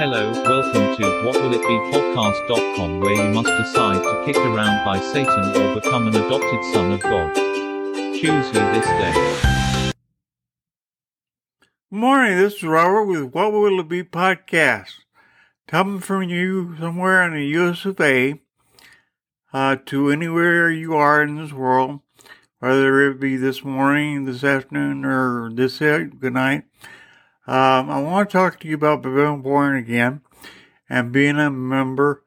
Hello, welcome to What Will It Be Podcast.com, where you must decide to kick around by Satan or become an adopted son of God. Choose you this day. Morning, this is Robert with What Will It Be Podcast. Coming from you somewhere in the US of A uh, to anywhere you are in this world, whether it be this morning, this afternoon, or this good night. Um, I want to talk to you about being born again and being a member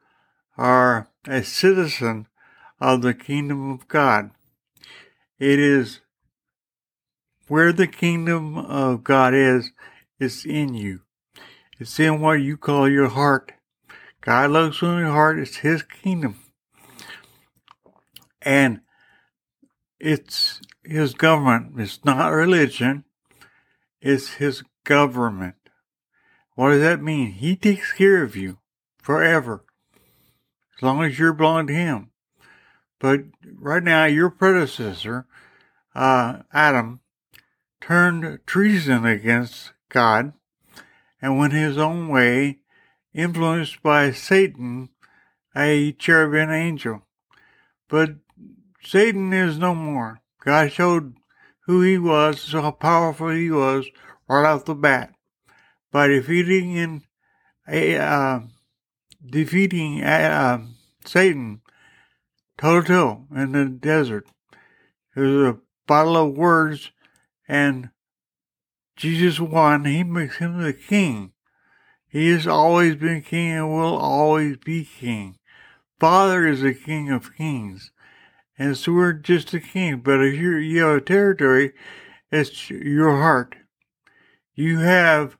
or a citizen of the kingdom of God. It is where the kingdom of God is, it's in you. It's in what you call your heart. God looks on your heart, it's His kingdom. And it's His government. It's not religion. It's His government. What does that mean? He takes care of you forever, as long as you're belong to Him. But right now, your predecessor, uh, Adam, turned treason against God and went his own way, influenced by Satan, a cherubim angel. But Satan is no more. God showed who he was, how powerful he was, right off the bat by defeating in a uh, defeating uh, Satan toe to toe in the desert. It was a battle of words, and Jesus won. He makes him the king. He has always been king and will always be king. Father is the king of kings. And so we're just a king. But if you have a territory, it's your heart you have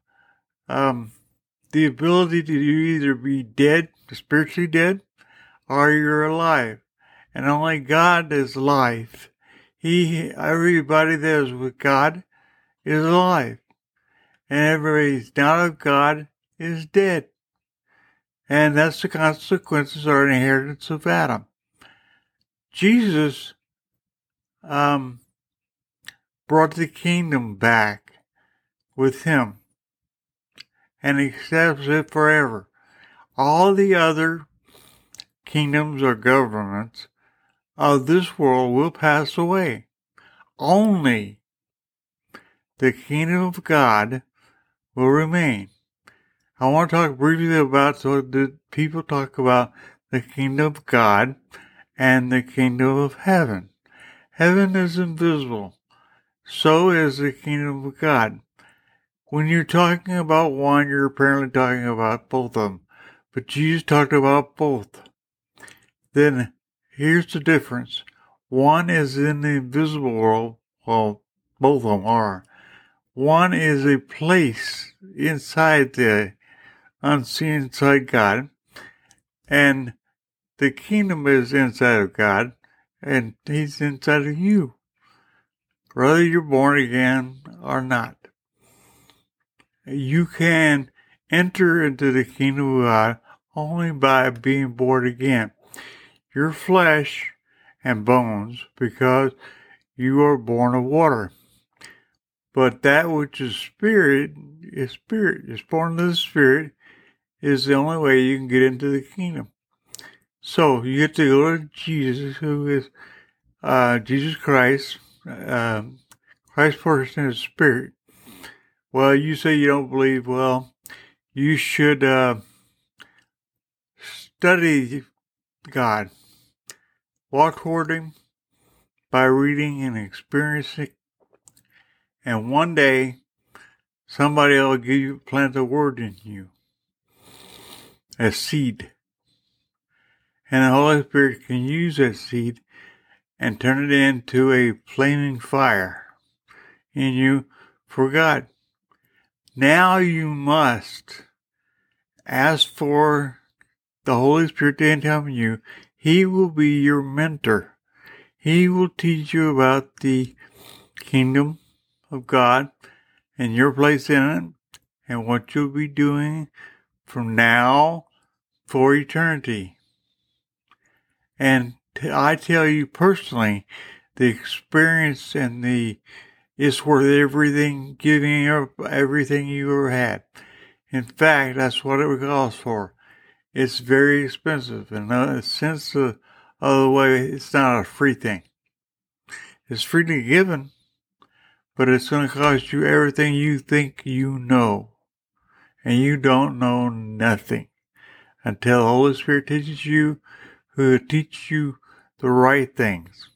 um, the ability to either be dead, spiritually dead, or you're alive. And only God is life. He, everybody that is with God is alive. And everybody not of God is dead. And that's the consequences or inheritance of Adam. Jesus um, brought the kingdom back with him and accepts it forever. All the other kingdoms or governments of this world will pass away. Only the kingdom of God will remain. I want to talk briefly about so that people talk about the kingdom of God and the kingdom of heaven. Heaven is invisible. So is the kingdom of God. When you're talking about one, you're apparently talking about both of them. But Jesus talked about both. Then here's the difference. One is in the invisible world. Well, both of them are. One is a place inside the unseen inside God. And the kingdom is inside of God. And He's inside of you. Whether you're born again or not you can enter into the kingdom of God only by being born again. Your flesh and bones, because you are born of water. But that which is spirit is spirit. is born of the spirit is the only way you can get into the kingdom. So you get to go to Jesus, who is uh, Jesus Christ. Uh, Christ person is spirit. Well, you say you don't believe. Well, you should uh, study God, walk toward Him by reading and experiencing. And one day, somebody will give you plant a word in you, a seed, and the Holy Spirit can use that seed and turn it into a flaming fire in you for God. Now you must ask for the Holy Spirit to come you. He will be your mentor. He will teach you about the kingdom of God and your place in it and what you'll be doing from now for eternity. And I tell you personally, the experience and the it's worth everything, giving up everything you ever had. In fact, that's what it calls for. It's very expensive, and uh, since the other way, it's not a free thing. It's freely given, but it's going to cost you everything you think you know, and you don't know nothing until the Holy Spirit teaches you who will teach you the right things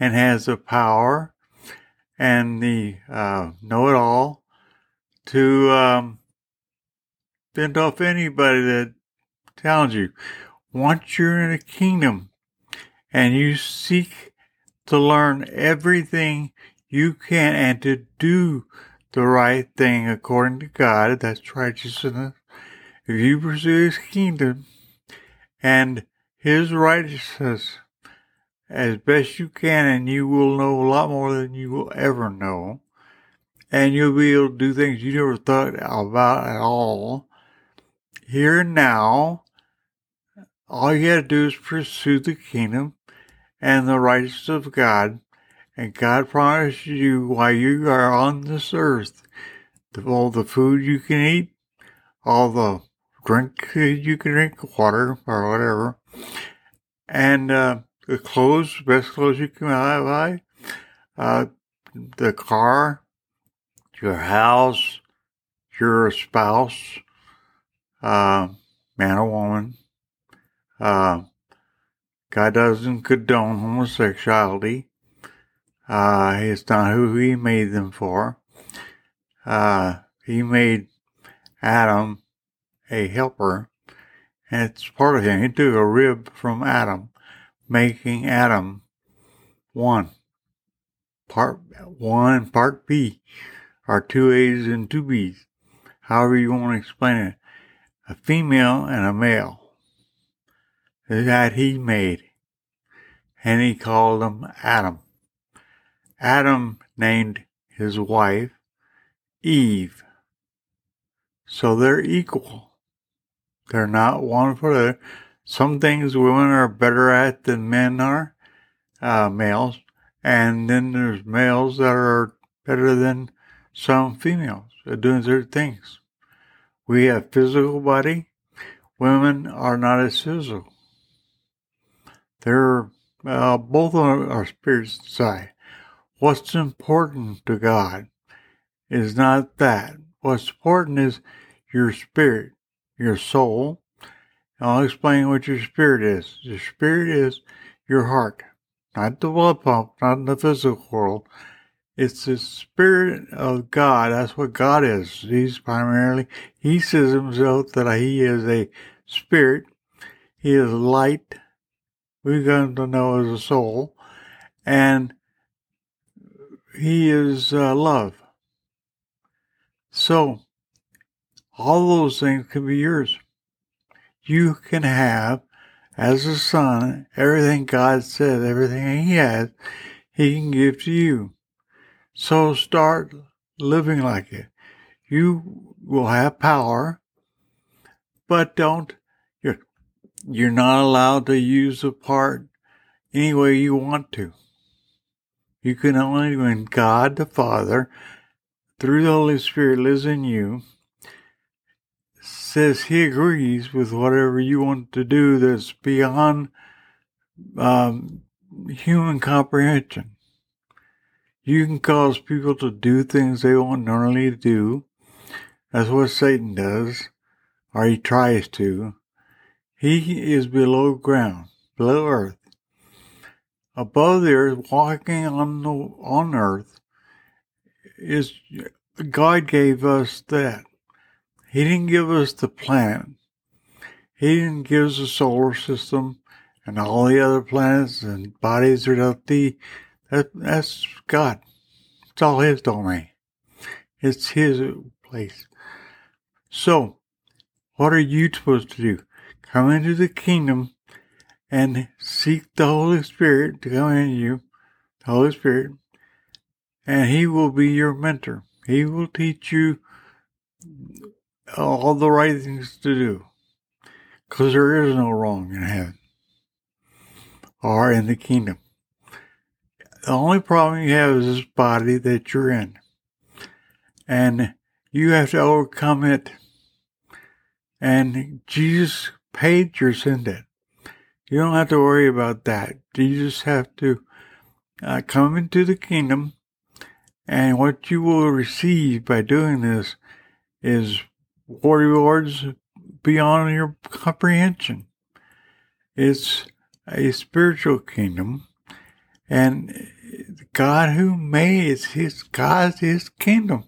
and has the power and the uh, know it all to um, fend off anybody that tells you. Once you're in the kingdom and you seek to learn everything you can and to do the right thing according to God, that's righteousness. If you pursue His kingdom and His righteousness as best you can, and you will know a lot more than you will ever know, and you'll be able to do things you never thought about at all. Here and now, all you got to do is pursue the kingdom and the righteousness of God, and God promises you while you are on this earth, all the food you can eat, all the drink you can drink, water or whatever, and uh, clothes, best clothes you can buy, uh, the car, your house, your spouse, uh, man or woman. Uh, God doesn't condone homosexuality. Uh, it's not who He made them for. Uh, he made Adam a helper, and it's part of Him. He took a rib from Adam making Adam one. Part one and part B are two A's and two B's. However you want to explain it. A female and a male. That he made. And he called them Adam. Adam named his wife Eve. So they're equal. They're not one for the other. Some things women are better at than men are, uh, males, and then there's males that are better than some females at doing certain things. We have physical body. Women are not as physical. They're uh, both on our spirit side. What's important to God is not that. What's important is your spirit, your soul, I'll explain what your spirit is. Your spirit is your heart, not the blood pump, not the physical world. It's the spirit of God. That's what God is. He's primarily, he says himself that he is a spirit. He is light. We're going to know as a soul. And he is uh, love. So, all those things can be yours you can have as a son everything God said, everything He has, He can give to you. So start living like it. You will have power, but don't, you're, you're not allowed to use the part any way you want to. You can only when God the Father, through the Holy Spirit, lives in you says he agrees with whatever you want to do that's beyond um, human comprehension. You can cause people to do things they won't normally do. That's what Satan does, or he tries to. He is below ground, below earth. Above the earth, walking on the, on earth, is God gave us that. He didn't give us the planet. He didn't give us the solar system and all the other planets and bodies are the that, that's God. It's all His domain. It's His place. So, what are you supposed to do? Come into the kingdom and seek the Holy Spirit to come into you, the Holy Spirit, and He will be your mentor. He will teach you all the right things to do. Because there is no wrong in heaven or in the kingdom. The only problem you have is this body that you're in. And you have to overcome it And Jesus paid your sin debt. You don't have to worry about that. You just have to uh, come into the kingdom, and what you will receive by doing this is rewards beyond your comprehension. It's a spiritual kingdom, and the God who made his God's his kingdom.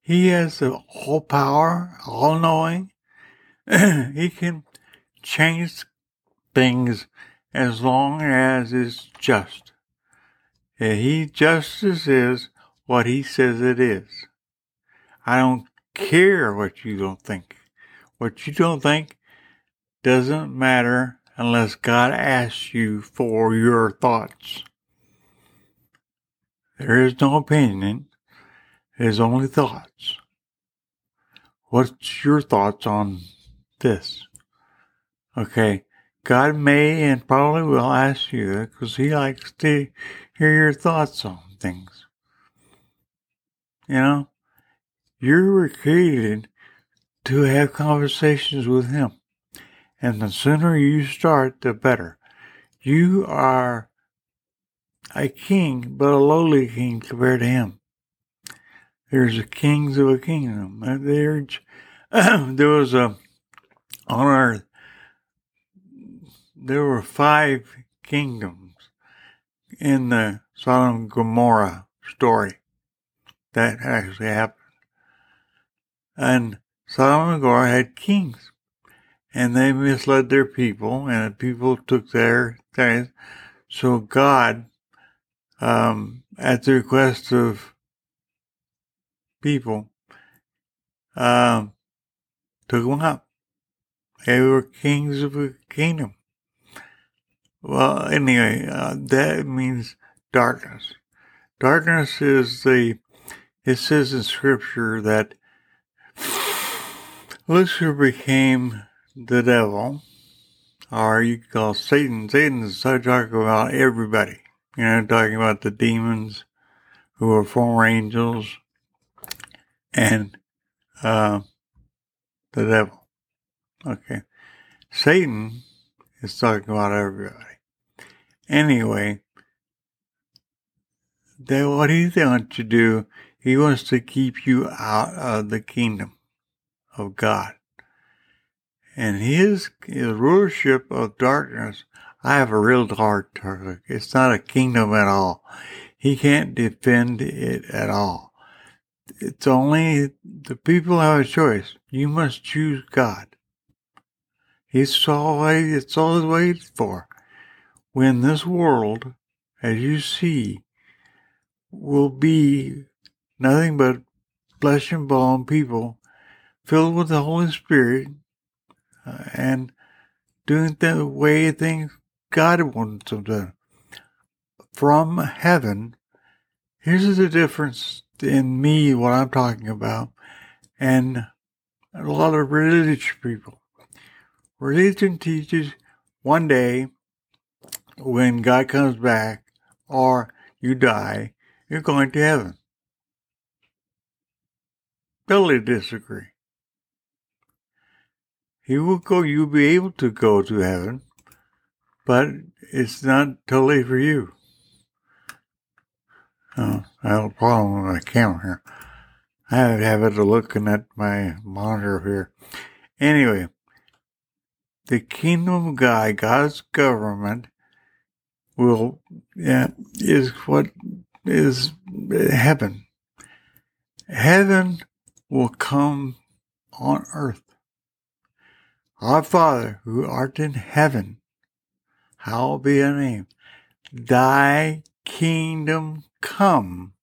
He has all power, all knowing. he can change things as long as it's just. And he justice is what he says it is. I don't care what you don't think. What you don't think doesn't matter unless God asks you for your thoughts. There is no opinion. There's only thoughts. What's your thoughts on this? Okay. God may and probably will ask you because he likes to hear your thoughts on things. You know, you were created to have conversations with him. And the sooner you start, the better. You are a king, but a lowly king compared to him. There's the kings of a kingdom. There's, there was a, on earth, there were five kingdoms in the Sodom and Gomorrah story that actually happened. And Sodom and Gomorrah had kings, and they misled their people, and the people took their things. So God um, at the request of people, um, took them up. They were kings of a kingdom. Well, anyway, uh, that means darkness. Darkness is the, it says in scripture that Lucifer became the devil, or you call Satan. Satan is talking about everybody. You know, talking about the demons who are former angels and uh, the devil. Okay. Satan is talking about everybody. Anyway, then what he wants to do, he wants to keep you out of the kingdom of God. And his, his rulership of darkness I have a real hard target. It's not a kingdom at all. He can't defend it at all. It's only the people have a choice. You must choose God. It's all it's all waited for. When this world, as you see, will be nothing but flesh and bone people filled with the Holy Spirit uh, and doing the way things God wants them to. From heaven, here's the difference in me, what I'm talking about, and a lot of religious people. Religion teaches one day when God comes back or you die, you're going to heaven. Totally disagree. He will go, you'll be able to go to heaven but it's not totally for you. Oh, I have a problem with my camera. I have it looking at my monitor here. Anyway, the kingdom of God, God's government, will yeah, is what is heaven. Heaven will come on earth. Our Father who art in heaven hallowed be thy name. Thy kingdom come.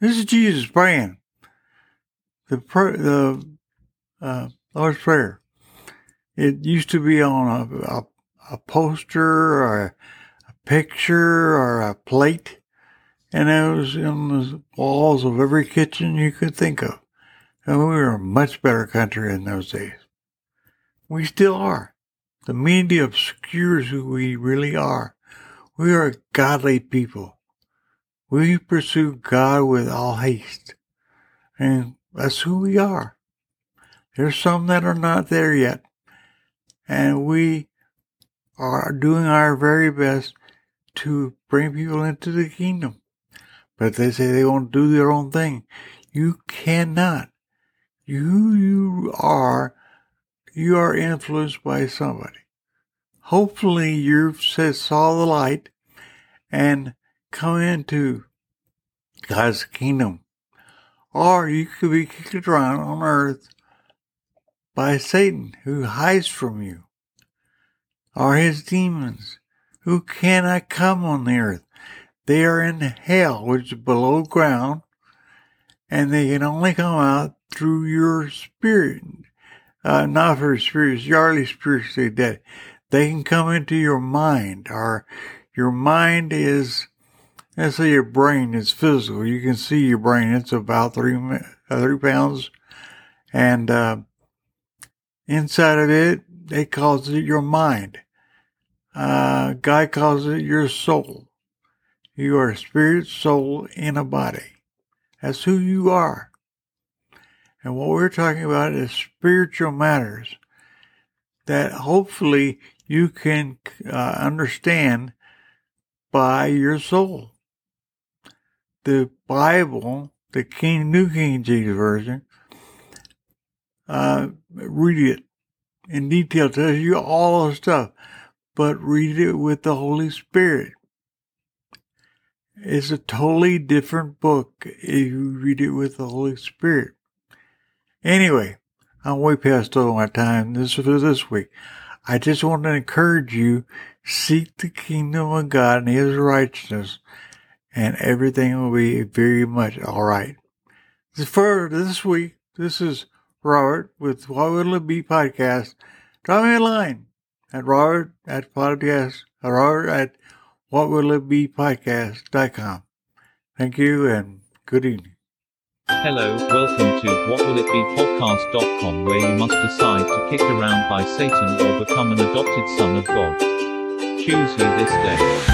This is Jesus praying. The the uh, Lord's Prayer. It used to be on a, a, a poster or a, a, picture or a plate, and it was in the walls of every kitchen you could think of. And we were a much better country in those days. We still are. The media obscures who we really are. We are godly people. We pursue God with all haste. And that's who we are. There's some that are not there yet. And we are doing our very best to bring people into the kingdom. But they say they won't do their own thing. You cannot. You, you are, you are influenced by somebody. Hopefully you've saw the light and come into God's kingdom. Or you could be kicked around on earth by Satan who hides from you. Or his demons who cannot come on the earth. They are in hell, which is below ground, and they can only come out through your spirit. Uh, not for spirit, you're already spiritually dead. They can come into your mind, or your mind is, let's say your brain is physical. You can see your brain. It's about three, uh, three pounds. And, uh, inside of it, they calls it your mind. Uh, calls it your soul. You are spirit, soul, in a body. That's who you are. And what we're talking about is spiritual matters that hopefully you can uh, understand by your soul. The Bible, the King New King James Version, uh, read it in detail, tells you all the stuff, but read it with the Holy Spirit. It's a totally different book if you read it with the Holy Spirit. Anyway, I'm way past all my time this is for this week. I just want to encourage you, seek the kingdom of God and his righteousness, and everything will be very much all right. For this week, this is Robert with What Will It Be podcast. Drop me a line at Robert at podcast, Robert at What Will It Be podcast.com. Thank you and good evening. Hello, welcome to whatwillitbepodcast.com where you must decide to kick around by Satan or become an adopted son of God. Choose you this day.